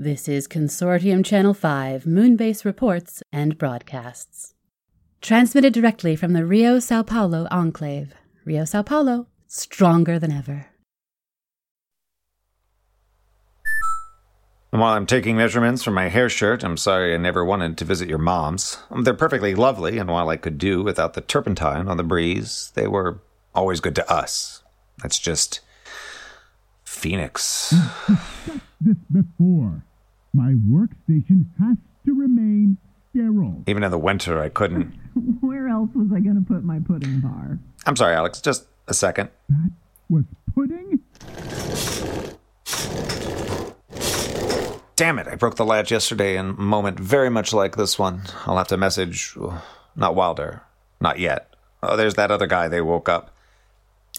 This is Consortium Channel 5 Moonbase Reports and Broadcasts. Transmitted directly from the Rio Sao Paulo Enclave. Rio Sao Paulo, stronger than ever. While I'm taking measurements for my hair shirt, I'm sorry I never wanted to visit your mom's. They're perfectly lovely, and while I could do without the turpentine on the breeze, they were always good to us. That's just. Phoenix. this before. My workstation has to remain sterile. Even in the winter, I couldn't. Where else was I going to put my pudding bar? I'm sorry, Alex, just a second. That was pudding? Damn it, I broke the latch yesterday in a moment very much like this one. I'll have to message. Not Wilder. Not yet. Oh, there's that other guy they woke up.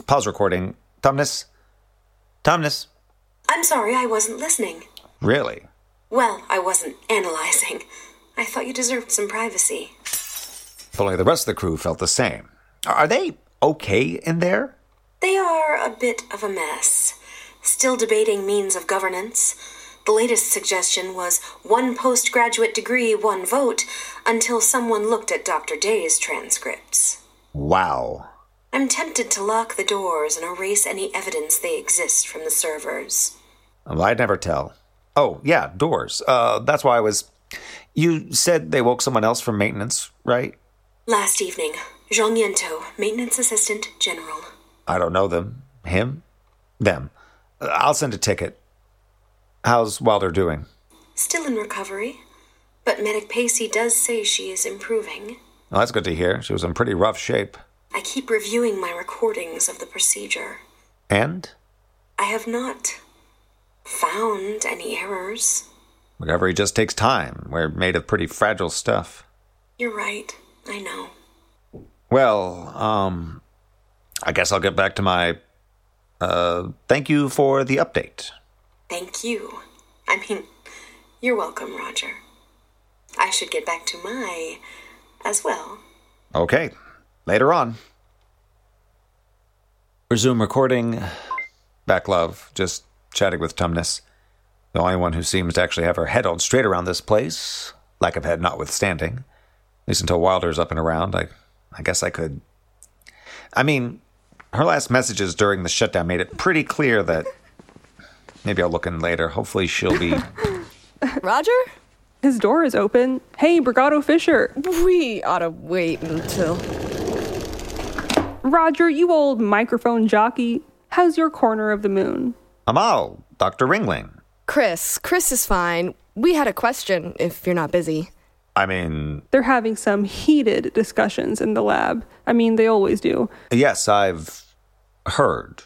Pause recording. Tumnus? Tumnus? I'm sorry, I wasn't listening. Really? Well, I wasn't analyzing. I thought you deserved some privacy. If only the rest of the crew felt the same. Are they okay in there? They are a bit of a mess. Still debating means of governance. The latest suggestion was one postgraduate degree, one vote, until someone looked at Dr. Day's transcripts. Wow. I'm tempted to lock the doors and erase any evidence they exist from the servers. Well, I'd never tell. Oh, yeah, doors. Uh, that's why I was. You said they woke someone else from maintenance, right? Last evening, Jean Yento, maintenance assistant general. I don't know them. Him? Them. I'll send a ticket. How's Wilder doing? Still in recovery, but Medic Pacey does say she is improving. Well, that's good to hear. She was in pretty rough shape. I keep reviewing my recordings of the procedure. And? I have not found any errors. Recovery just takes time. We're made of pretty fragile stuff. You're right. I know. Well, um, I guess I'll get back to my. Uh, thank you for the update. Thank you. I mean, you're welcome, Roger. I should get back to my. as well. Okay. Later on. Resume recording. Back love. Just chatting with Tumnus. The only one who seems to actually have her head on straight around this place. Lack of head notwithstanding. At least until Wilder's up and around. I, I guess I could. I mean, her last messages during the shutdown made it pretty clear that. Maybe I'll look in later. Hopefully she'll be. Roger? His door is open. Hey, Brigado Fisher. We ought to wait until. Roger, you old microphone jockey. How's your corner of the moon? Amal, Dr. Ringling. Chris. Chris is fine. We had a question, if you're not busy. I mean, They're having some heated discussions in the lab. I mean, they always do. yes, I've heard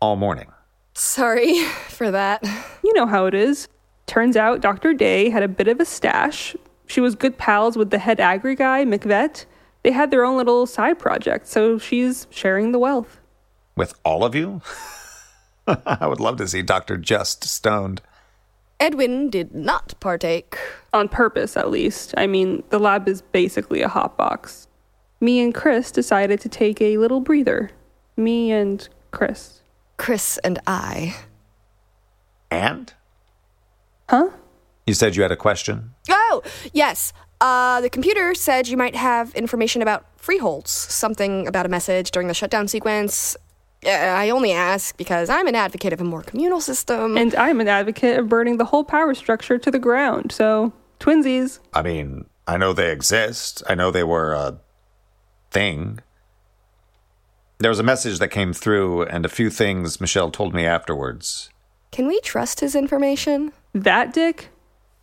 all morning. Sorry for that. You know how it is. Turns out Dr. Day had a bit of a stash. She was good pals with the head agri guy, McVet. They had their own little side project, so she's sharing the wealth. With all of you? I would love to see Dr. Just stoned. Edwin did not partake. On purpose, at least. I mean, the lab is basically a hot box. Me and Chris decided to take a little breather. Me and Chris. Chris and I. And? Huh? You said you had a question? Oh, yes. Uh, the computer said you might have information about freeholds, something about a message during the shutdown sequence. Uh, I only ask because I'm an advocate of a more communal system. And I'm an advocate of burning the whole power structure to the ground, so twinsies. I mean, I know they exist. I know they were a thing. There was a message that came through, and a few things Michelle told me afterwards. Can we trust his information? That dick?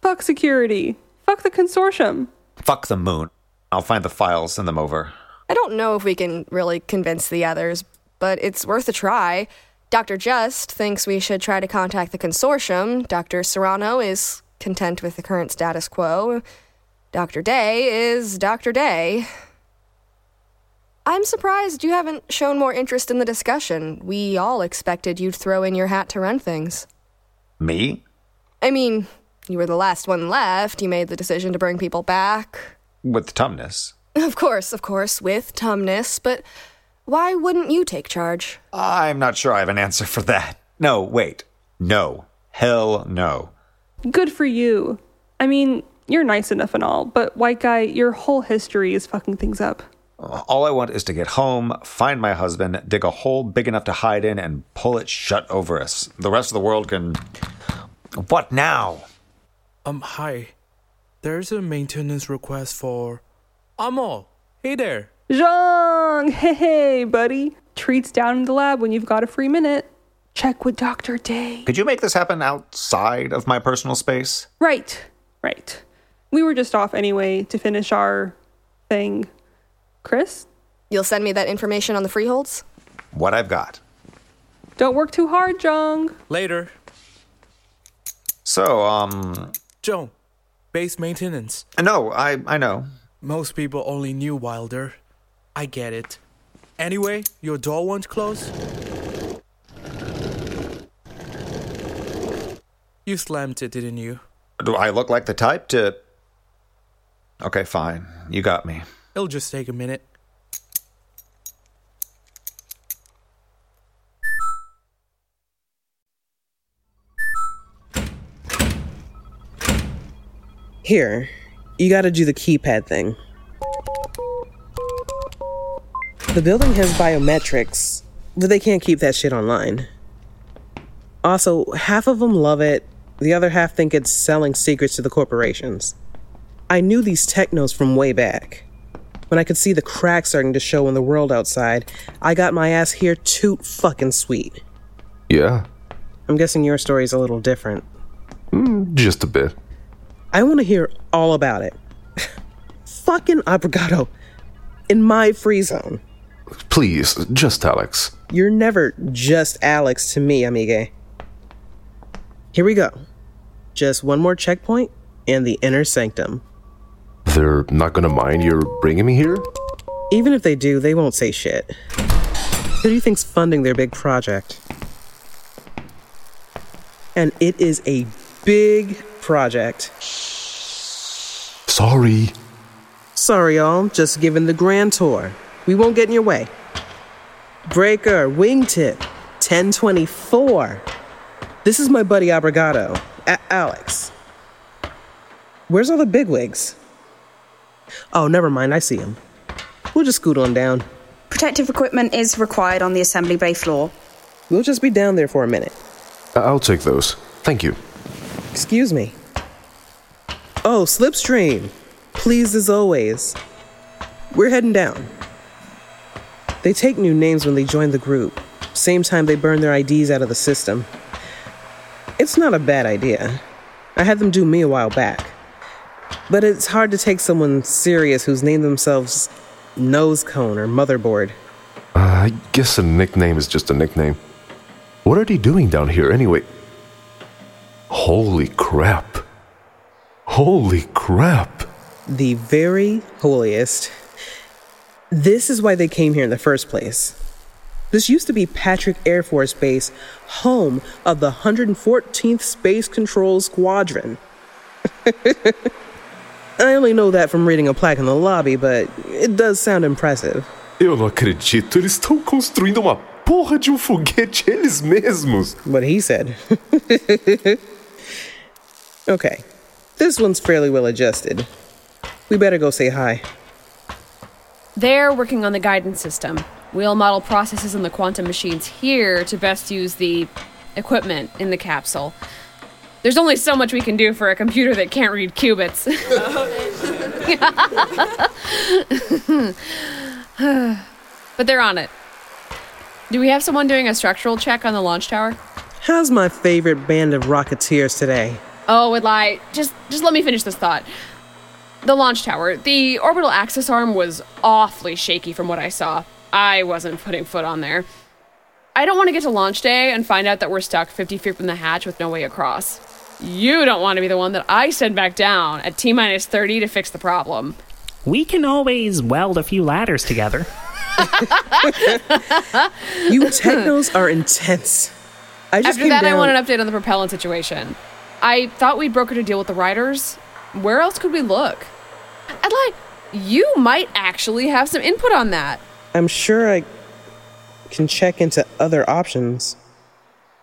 Fuck security. Fuck the consortium. Fuck the moon. I'll find the files, send them over. I don't know if we can really convince the others, but it's worth a try. Dr. Just thinks we should try to contact the consortium. Dr. Serrano is content with the current status quo. Dr. Day is Dr. Day. I'm surprised you haven't shown more interest in the discussion. We all expected you'd throw in your hat to run things. Me? I mean, you were the last one left. You made the decision to bring people back. With Tumnus. Of course, of course, with Tumnus, but why wouldn't you take charge? I'm not sure I have an answer for that. No, wait. No. Hell no. Good for you. I mean, you're nice enough and all, but white guy, your whole history is fucking things up. All I want is to get home, find my husband, dig a hole big enough to hide in, and pull it shut over us. The rest of the world can. What now? Um, hi. There's a maintenance request for. Amo! Hey there! Zhong! Hey, hey, buddy. Treats down in the lab when you've got a free minute. Check with Dr. Day. Could you make this happen outside of my personal space? Right, right. We were just off anyway to finish our thing. Chris, You'll send me that information on the freeholds? What I've got. don't work too hard, Zhong. Later. So, um. Zhong, base maintenance. No, I, I know. Most people only knew Wilder. I get it. Anyway, your door won't close? You slammed it, didn't you? Do I look like the type to. Okay, fine. You got me. It'll just take a minute. Here, you gotta do the keypad thing. The building has biometrics, but they can't keep that shit online. Also, half of them love it, the other half think it's selling secrets to the corporations. I knew these technos from way back. When I could see the cracks starting to show in the world outside, I got my ass here toot fucking sweet. Yeah, I'm guessing your story's a little different. Mm, just a bit. I want to hear all about it. Fucking Abrigado. In my free zone. Please, just Alex. You're never just Alex to me, amigue. Here we go. Just one more checkpoint and the inner sanctum. They're not gonna mind you're bringing me here? Even if they do, they won't say shit. Who do you think's funding their big project? And it is a big project. Sorry. Sorry, y'all. Just giving the grand tour. We won't get in your way. Breaker, wingtip, 1024. This is my buddy Abrigado, A- Alex. Where's all the bigwigs? Oh, never mind. I see him. We'll just scoot on down. Protective equipment is required on the assembly bay floor. We'll just be down there for a minute. I- I'll take those. Thank you. Excuse me. Oh, Slipstream. Please, as always. We're heading down. They take new names when they join the group. Same time they burn their IDs out of the system. It's not a bad idea. I had them do me a while back. But it's hard to take someone serious who's named themselves Nose Cone or Motherboard. Uh, I guess a nickname is just a nickname. What are they doing down here anyway? Holy crap. Holy crap. the very holiest. This is why they came here in the first place. This used to be Patrick Air Force Base, home of the 114th Space Control Squadron. I only know that from reading a plaque in the lobby, but it does sound impressive. Eu não acredito, eles estão construindo uma porra de um foguete eles mesmos. What he said. okay, this one's fairly well adjusted. We better go say hi. They're working on the guidance system. We'll model processes in the quantum machines here to best use the equipment in the capsule. There's only so much we can do for a computer that can't read qubits. but they're on it. Do we have someone doing a structural check on the launch tower? How's my favorite band of rocketeers today? Oh, Eli, just just let me finish this thought. The launch tower, the orbital access arm was awfully shaky from what I saw. I wasn't putting foot on there. I don't want to get to launch day and find out that we're stuck 50 feet from the hatch with no way across. You don't want to be the one that I send back down at T minus 30 to fix the problem. We can always weld a few ladders together. You technos are intense. I just After came that, I want an update on the propellant situation. I thought we'd brokered a deal with the riders. Where else could we look? I'd like, you might actually have some input on that. I'm sure I can check into other options,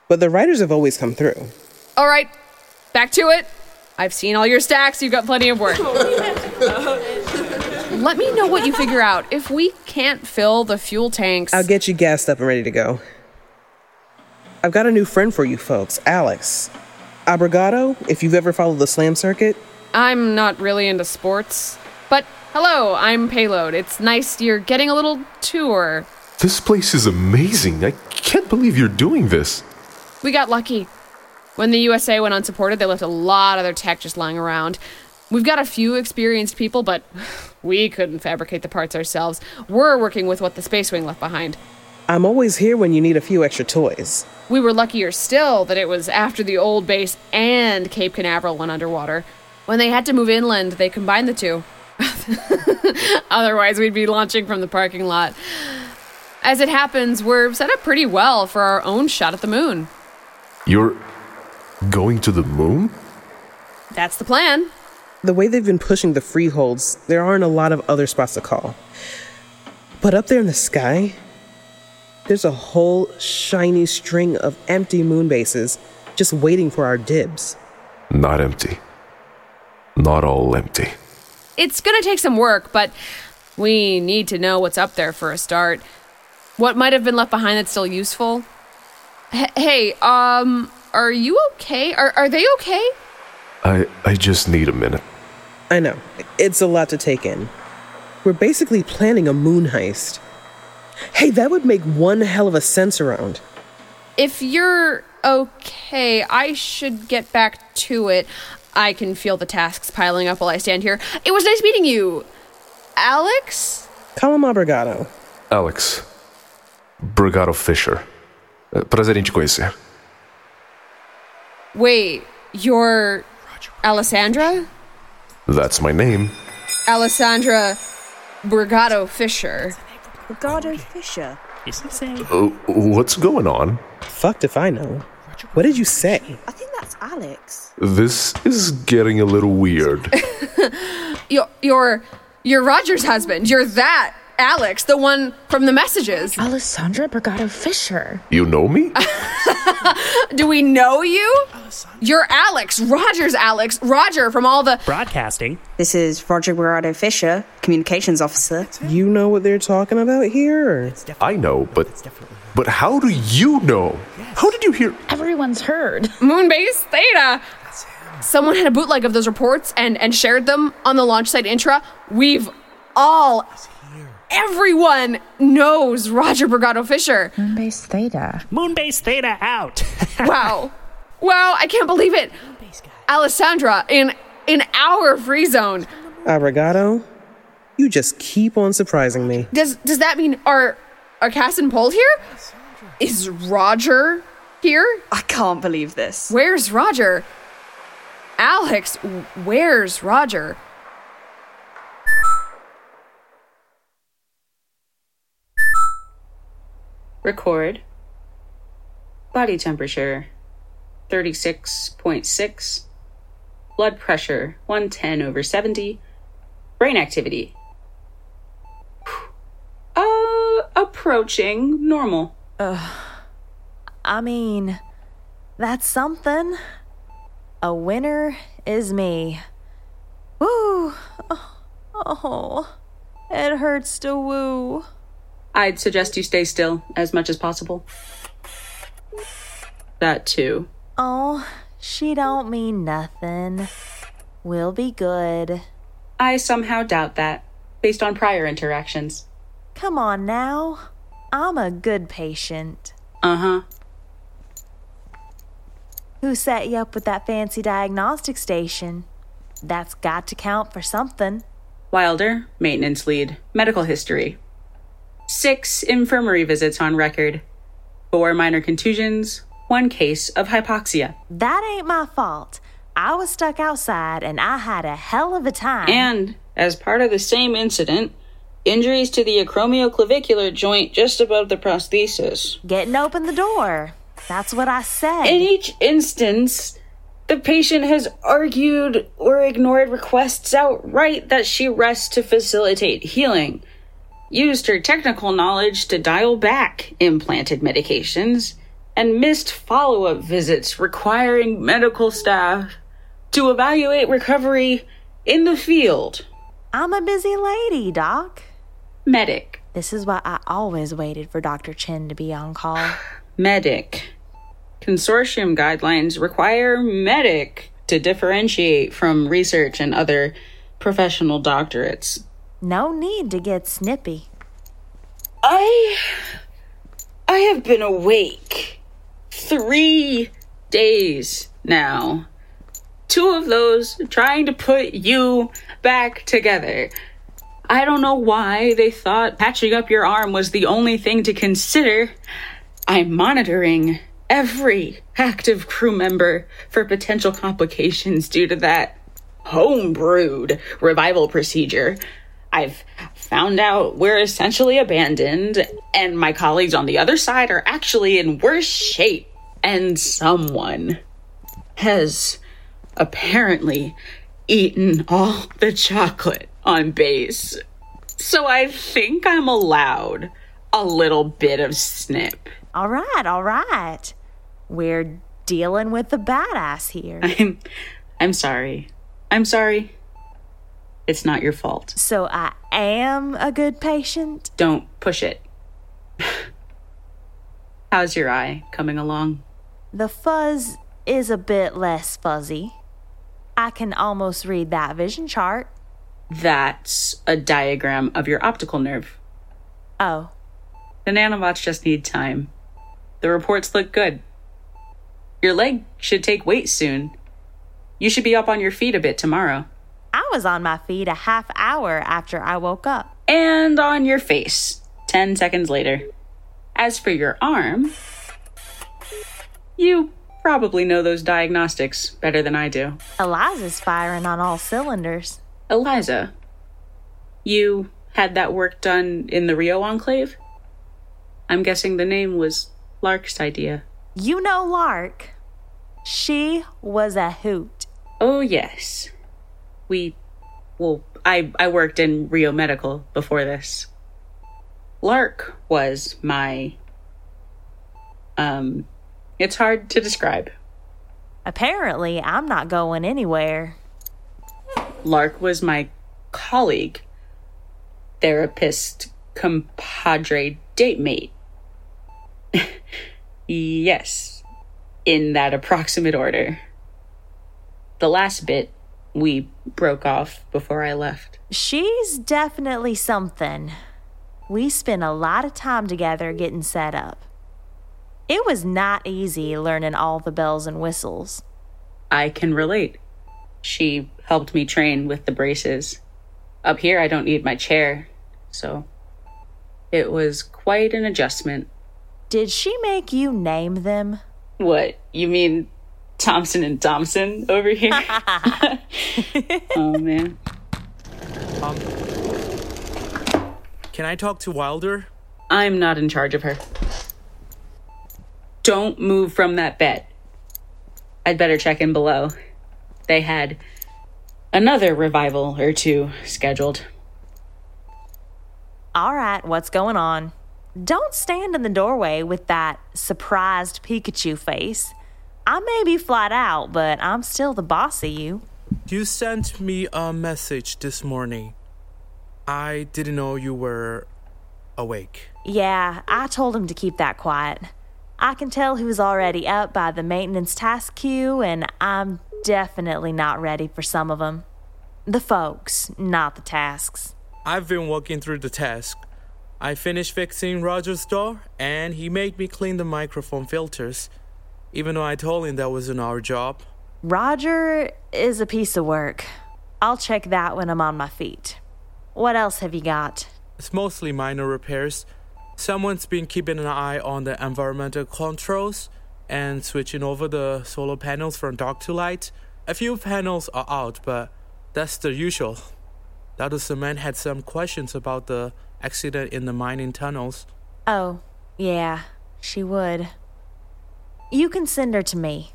but the writers have always come through. All right, back to it. I've seen all your stacks. You've got plenty of work. Let me know what you figure out. If we can't fill the fuel tanks, I'll get you gassed up and ready to go. I've got a new friend for you folks, Alex. Abrigado, if you've ever followed the slam circuit. I'm not really into sports. But hello, I'm Payload. It's nice you're getting a little tour. This place is amazing. I can't believe you're doing this. We got lucky. When the USA went unsupported, they left a lot of their tech just lying around. We've got a few experienced people, but we couldn't fabricate the parts ourselves. We're working with what the Space Wing left behind. I'm always here when you need a few extra toys. We were luckier still that it was after the old base and Cape Canaveral went underwater. When they had to move inland, they combined the two. Otherwise, we'd be launching from the parking lot. As it happens, we're set up pretty well for our own shot at the moon. You're going to the moon? That's the plan. The way they've been pushing the freeholds, there aren't a lot of other spots to call. But up there in the sky, there's a whole shiny string of empty moon bases just waiting for our dibs. Not empty. Not all empty. It's gonna take some work, but we need to know what's up there for a start. What might have been left behind that's still useful? H- hey, um, are you okay? Are, are they okay? I I just need a minute. I know, it's a lot to take in. We're basically planning a moon heist. Hey, that would make one hell of a sense around. If you're okay, I should get back to it. I can feel the tasks piling up while I stand here. It was nice meeting you. Alex? Call him Abrigado. Alex. Brigado Fisher. Eh, Prazer em te conhecer. Wait, you're Alessandra? That's my name. Alessandra Brigado Fisher. Ricardo Fisher. Uh, what's going on? Fucked if I know. What did you say? I think that's Alex. This is getting a little weird. You're, you're, you're Roger's husband. You're that Alex, the one from the messages. Alessandra Brigado Fisher. You know me? Do we know you? You're Alex, Roger's Alex, Roger from all the broadcasting. This is Roger Guerrero Fisher, communications officer. You know what they're talking about here? I know, but but how do you know? How did you hear? Everyone's heard. Moonbase Theta. Someone had a bootleg of those reports and, and shared them on the launch site intra. We've all, everyone knows Roger Brigado Fisher. Moonbase Theta. Moonbase Theta out. wow. Wow, I can't believe it. Alessandra in in our free zone. Uh, Abrigado, you just keep on surprising me. Does does that mean our our Cass and Paul here? Is Roger here? I can't believe this. Where's Roger? Alex, where's Roger? Record. Body temperature 36.6. Blood pressure 110 over 70. Brain activity. Uh, approaching normal. Ugh. I mean, that's something. A winner is me. Woo! Oh, it hurts to woo. I'd suggest you stay still as much as possible. That too. Oh, she don't mean nothing. We'll be good. I somehow doubt that, based on prior interactions. Come on now. I'm a good patient. Uh huh. Who set you up with that fancy diagnostic station? That's got to count for something. Wilder, maintenance lead, medical history. Six infirmary visits on record. Four minor contusions, one case of hypoxia. That ain't my fault. I was stuck outside and I had a hell of a time. And, as part of the same incident, injuries to the acromioclavicular joint just above the prosthesis. Getting open the door. That's what I said. In each instance, the patient has argued or ignored requests outright that she rest to facilitate healing, used her technical knowledge to dial back implanted medications, and missed follow up visits requiring medical staff to evaluate recovery in the field. I'm a busy lady, Doc. Medic. This is why I always waited for Dr. Chen to be on call. Medic. Consortium guidelines require medic to differentiate from research and other professional doctorates. No need to get snippy. I. I have been awake three days now. Two of those trying to put you back together. I don't know why they thought patching up your arm was the only thing to consider. I'm monitoring every active crew member for potential complications due to that homebrewed revival procedure. I've found out we're essentially abandoned, and my colleagues on the other side are actually in worse shape. And someone has apparently eaten all the chocolate on base. So I think I'm allowed a little bit of snip. All right, all right. We're dealing with the badass here. I'm I'm sorry. I'm sorry. It's not your fault. So I am a good patient? Don't push it. How's your eye coming along? The fuzz is a bit less fuzzy. I can almost read that vision chart. That's a diagram of your optical nerve. Oh. The nanobots just need time. The reports look good. Your leg should take weight soon. You should be up on your feet a bit tomorrow. I was on my feet a half hour after I woke up. And on your face 10 seconds later. As for your arm, you probably know those diagnostics better than I do. Eliza's firing on all cylinders. Eliza, you had that work done in the Rio Enclave? I'm guessing the name was Lark's idea. You know Lark. She was a hoot. Oh, yes. We, well, I, I worked in Rio Medical before this. Lark was my, um, it's hard to describe. Apparently, I'm not going anywhere. Lark was my colleague, therapist, compadre, date mate. yes, in that approximate order. The last bit we broke off before I left. She's definitely something. We spent a lot of time together getting set up. It was not easy learning all the bells and whistles. I can relate. She helped me train with the braces. Up here, I don't need my chair, so it was quite an adjustment. Did she make you name them? What, you mean Thompson and Thompson over here? oh, man. Um, can I talk to Wilder? I'm not in charge of her. Don't move from that bed. I'd better check in below. They had another revival or two scheduled. All right, what's going on? Don't stand in the doorway with that surprised Pikachu face. I may be flat out, but I'm still the boss of you. You sent me a message this morning. I didn't know you were awake. Yeah, I told him to keep that quiet. I can tell he was already up by the maintenance task queue, and I'm definitely not ready for some of them. The folks, not the tasks. I've been working through the task. I finished fixing Roger's door, and he made me clean the microphone filters, even though I told him that wasn't our job. Roger is a piece of work. I'll check that when I'm on my feet. What else have you got? It's mostly minor repairs. Someone's been keeping an eye on the environmental controls and switching over the solar panels from dark to light. A few panels are out, but that's the usual. Dr. Semaan had some questions about the accident in the mining tunnels. Oh, yeah, she would. You can send her to me.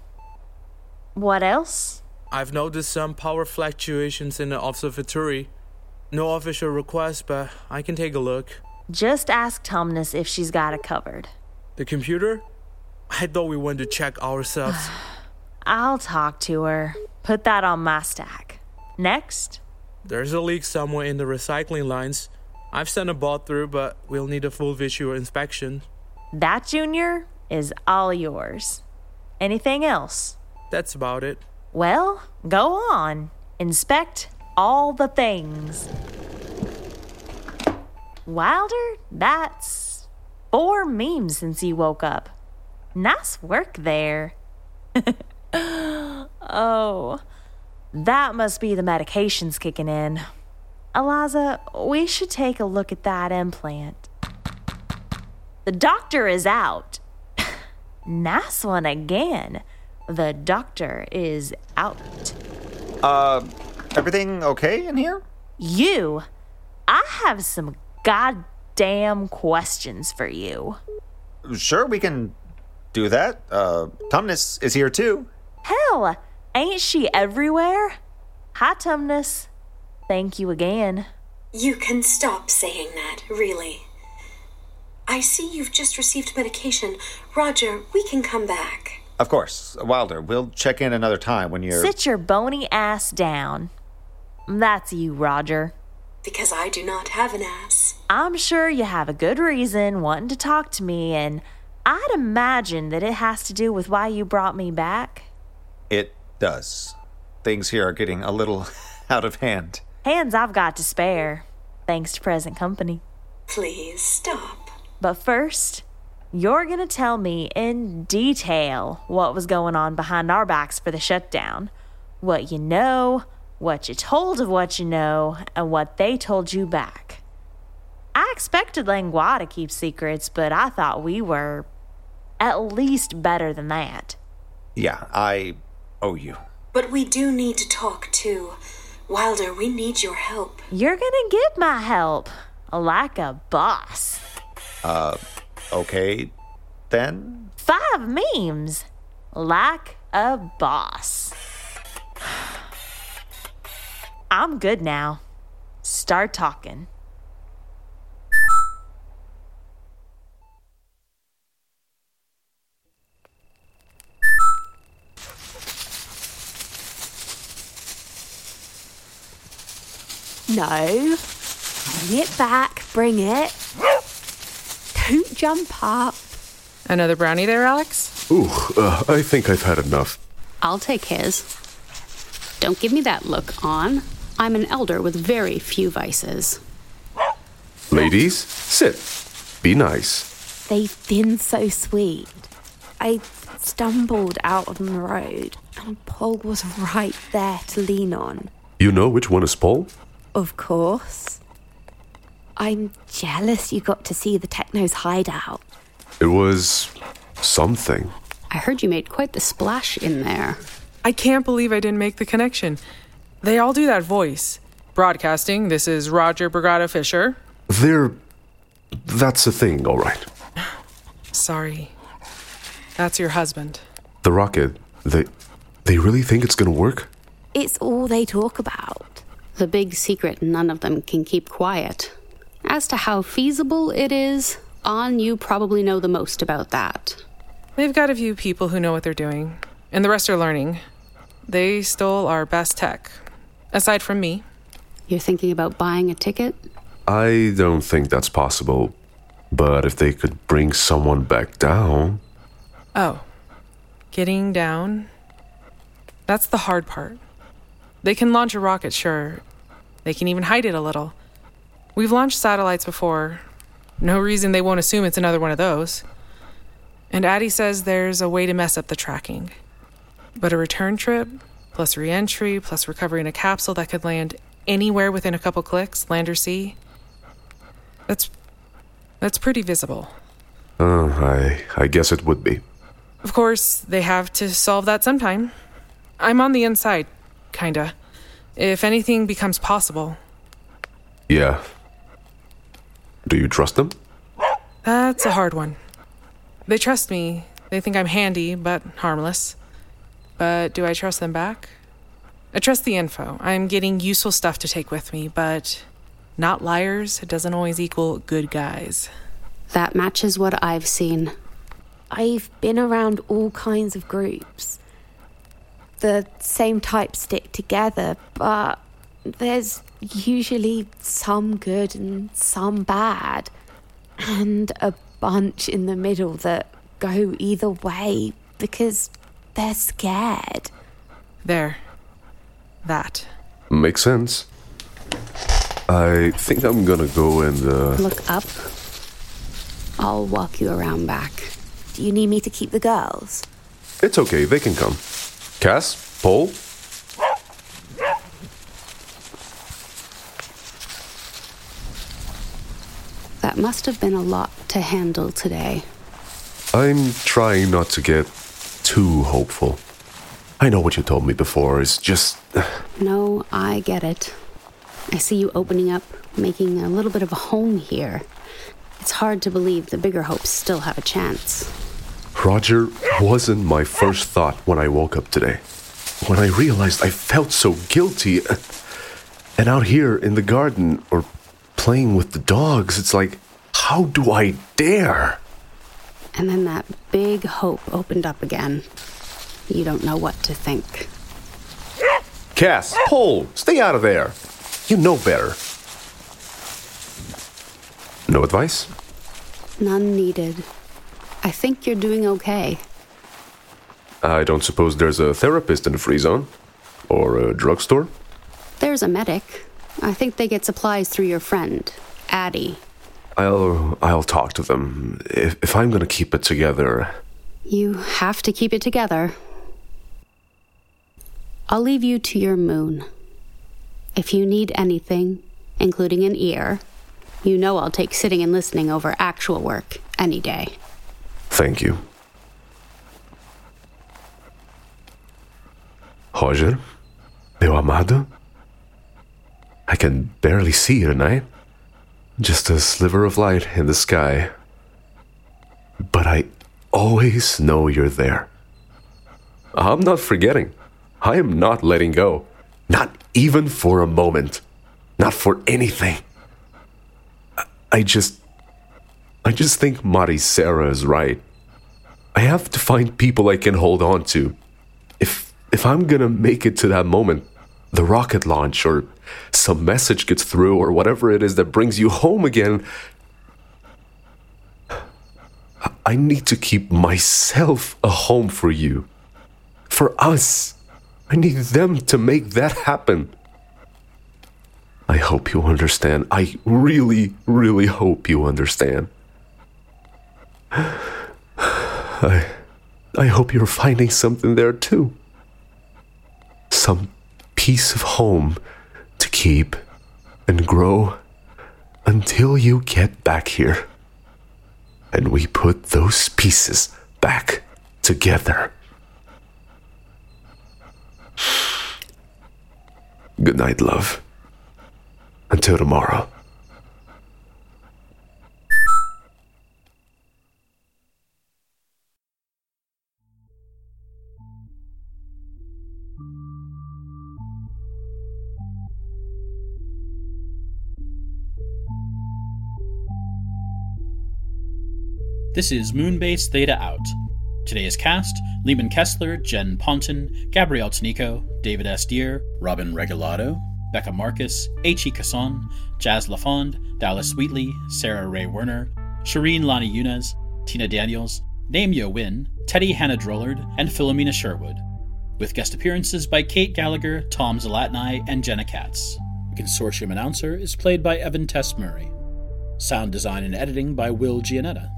What else? I've noticed some power fluctuations in the observatory. No official request, but I can take a look. Just ask Tumnus if she's got it covered. The computer? I thought we wanted to check ourselves. I'll talk to her. Put that on my stack. Next. There's a leak somewhere in the recycling lines. I've sent a bot through, but we'll need a full visual inspection. That, Junior, is all yours. Anything else? That's about it. Well, go on. Inspect all the things. Wilder, that's four memes since you woke up. Nice work there. oh, that must be the medications kicking in. Eliza, we should take a look at that implant. The doctor is out. nice one again. The doctor is out. Uh, everything okay in here? You, I have some goddamn questions for you. Sure, we can do that. Uh, Tumnus is here too. Hell, ain't she everywhere? Hi, Tumnus. Thank you again. You can stop saying that, really. I see you've just received medication. Roger, we can come back. Of course, Wilder. We'll check in another time when you're. Sit your bony ass down. That's you, Roger. Because I do not have an ass. I'm sure you have a good reason wanting to talk to me, and I'd imagine that it has to do with why you brought me back. It does. Things here are getting a little out of hand. Hands I've got to spare, thanks to present company. Please stop. But first, you're going to tell me in detail what was going on behind our backs for the shutdown. What you know, what you told of what you know, and what they told you back. I expected Langlois to keep secrets, but I thought we were at least better than that. Yeah, I owe you. But we do need to talk too. Wilder, we need your help. You're gonna get my help, like a boss. Uh, okay, then? Five memes, like a boss. I'm good now. Start talking. No. Bring it back. Bring it. Don't jump up. Another brownie there, Alex? Ooh, uh, I think I've had enough. I'll take his. Don't give me that look, on. I'm an elder with very few vices. Ladies, sit. Be nice. They've been so sweet. I stumbled out on the road, and Paul was right there to lean on. You know which one is Paul? Of course. I'm jealous you got to see the Techno's hideout. It was something. I heard you made quite the splash in there. I can't believe I didn't make the connection. They all do that voice. Broadcasting, this is Roger Brigado Fisher. They're. That's a thing, all right. Sorry. That's your husband. The rocket, they. They really think it's gonna work? It's all they talk about. The big secret none of them can keep quiet. As to how feasible it is, On, you probably know the most about that. They've got a few people who know what they're doing, and the rest are learning. They stole our best tech, aside from me. You're thinking about buying a ticket? I don't think that's possible. But if they could bring someone back down. Oh, getting down? That's the hard part. They can launch a rocket, sure. They can even hide it a little. We've launched satellites before. No reason they won't assume it's another one of those. And Addie says there's a way to mess up the tracking. But a return trip, plus re entry, plus recovering a capsule that could land anywhere within a couple clicks, land or sea, that's. that's pretty visible. Uh, I, I guess it would be. Of course, they have to solve that sometime. I'm on the inside, kinda. If anything becomes possible. Yeah. Do you trust them? That's a hard one. They trust me. They think I'm handy, but harmless. But do I trust them back? I trust the info. I'm getting useful stuff to take with me, but not liars it doesn't always equal good guys. That matches what I've seen. I've been around all kinds of groups. The same type stick together, but there's usually some good and some bad, and a bunch in the middle that go either way because they're scared. There. That. Makes sense. I think I'm gonna go and, uh. Look up. I'll walk you around back. Do you need me to keep the girls? It's okay, they can come. Cass? Paul? That must have been a lot to handle today. I'm trying not to get too hopeful. I know what you told me before, it's just. Uh, no, I get it. I see you opening up, making a little bit of a home here. It's hard to believe the bigger hopes still have a chance. Roger wasn't my first thought when I woke up today. When I realized I felt so guilty. Uh, and out here in the garden or playing with the dogs, it's like, how do I dare? And then that big hope opened up again. You don't know what to think. Cass, Paul, stay out of there. You know better. No advice? None needed. I think you're doing okay. I don't suppose there's a therapist in the free zone? Or a drugstore? There's a medic. I think they get supplies through your friend, Addie. I'll I'll talk to them. If, if I'm gonna keep it together. You have to keep it together. I'll leave you to your moon. If you need anything, including an ear, you know I'll take sitting and listening over actual work any day. Thank you. Roger, meu amado. I can barely see you tonight. Just a sliver of light in the sky. But I always know you're there. I'm not forgetting. I am not letting go. Not even for a moment. Not for anything. I- I just. I just think Moddy Sarah is right. I have to find people I can hold on to. If if I'm gonna make it to that moment, the rocket launch or some message gets through or whatever it is that brings you home again, I need to keep myself a home for you. For us. I need them to make that happen. I hope you understand. I really, really hope you understand. I, I hope you're finding something there too. Some piece of home to keep and grow until you get back here. And we put those pieces back together. Good night, love. Until tomorrow. This is Moonbase Theta Out. Today's cast Leeman Kessler, Jen Ponton, Gabriel Taneko, David S. Dear, Robin Regalado, Becca Marcus, H.E. Casson, Jas LaFond, Dallas Wheatley, Sarah Rhea Werner, Shereen Lani Younes, Tina Daniels, NayMyo Win, Teddy Hannah Drullard, and Philomena Sherwood, with guest appearances by Cait Gallagher, Tom Zalatnai, and Jenna Katz. The consortium announcer is played by Evan Tess Murray. Sound design and editing by Will Gianetta.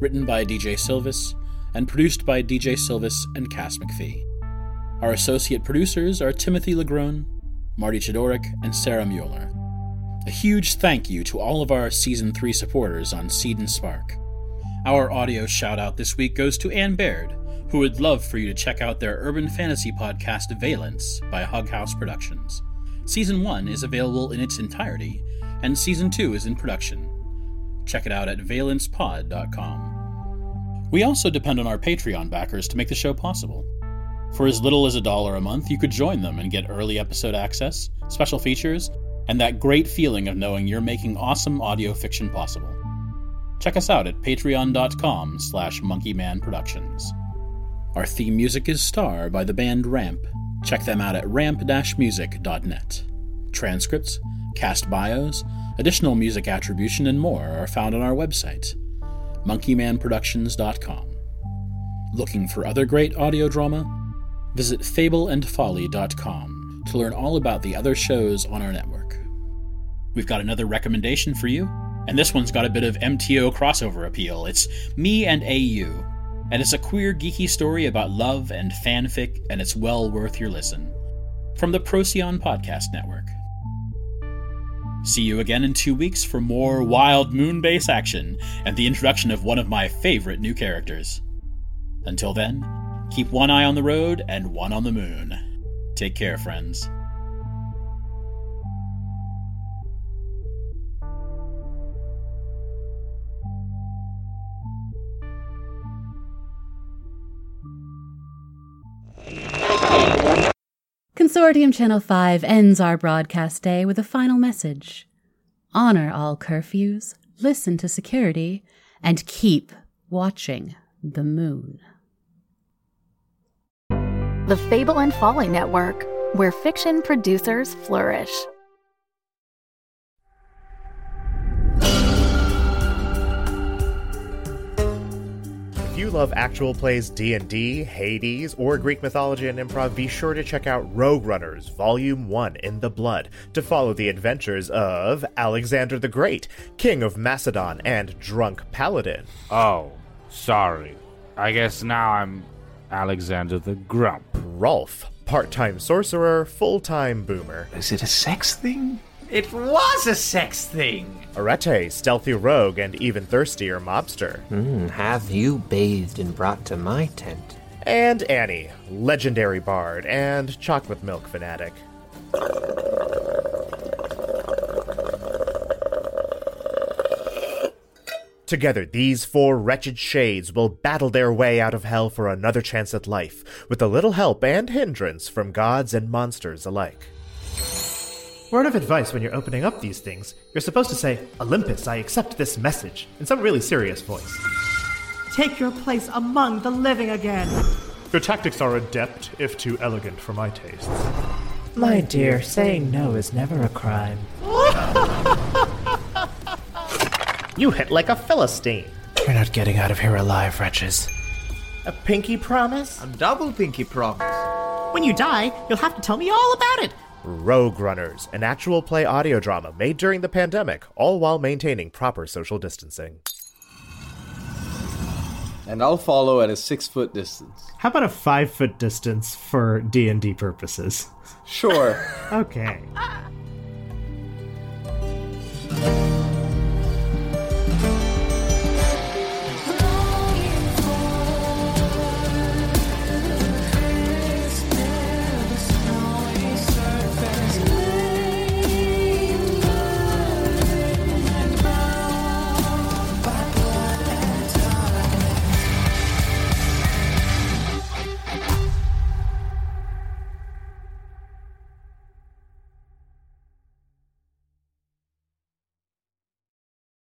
Written by DJ Sylvis and produced by DJ Sylvis and Cass McPhee. Our associate producers are Timothy LaGrone, Marty Chodorek, and Sarah Müller. A huge thank you to all of our Season 3 supporters on Seed and Spark. Our audio shout out this week goes to Ann Baird, who would love for you to check out their urban fantasy podcast Valence by Hug House Productions. Season 1 is available in its entirety, and Season 2 is in production. Check it out at valencepod.com. We also depend on our Patreon backers to make the show possible. For as little as a dollar a month, you could join them and get early episode access, special features, and that great feeling of knowing you're making awesome audio fiction possible. Check us out at patreon.com slash monkeymanproductions. Our theme music is Star by the band Ramp. Check them out at ramp-music.net. Transcripts, cast bios, additional music attribution, and more are found on our website, monkeymanproductions.com. Looking for other great audio drama? Visit fableandfolly.com to learn all about the other shows on our network. We've got another recommendation for you, and this one's got a bit of MTO crossover appeal. It's Me and AU, and it's a queer, geeky story about love and fanfic, and it's well worth your listen. From the Procyon Podcast Network. See you again in two weeks for more wild moonbase action and the introduction of one of my favorite new characters. Until then, keep one eye on the road and one on the moon. Take care, friends. Consortium Channel 5 ends our broadcast day with a final message Honor all curfews, listen to security, and keep watching the moon. The Fable and Folly Network, where fiction producers flourish. You love actual plays D&D, Hades, or Greek mythology and improv, be sure to check out Rogue Runners Volume 1 in the Blood to follow the adventures of Alexander the Great, King of Macedon and Drunk Paladin. Oh, sorry. I guess now I'm Alexander the Grump. Rolf, part-time sorcerer, full-time boomer. Is it a sex thing? It was a sex thing! Arete, stealthy rogue and even thirstier mobster. Mm, have you bathed and brought to my tent? And Annie, legendary bard and chocolate milk fanatic. Together, these four wretched shades will battle their way out of hell for another chance at life, with a little help and hindrance from gods and monsters alike. Word of advice when you're opening up these things, you're supposed to say, Olympus, I accept this message, in some really serious voice. Take your place among the living again. Your tactics are adept, if too elegant for my tastes. My dear, saying no is never a crime. You hit like a Philistine. You're not getting out of here alive, wretches. A pinky promise? A double pinky promise. When you die, you'll have to tell me all about it. Rogue Runners, an actual play audio drama made during the pandemic, all while maintaining proper social distancing. And I'll follow at a six foot distance. How about a five foot distance for D and D purposes? Sure. okay.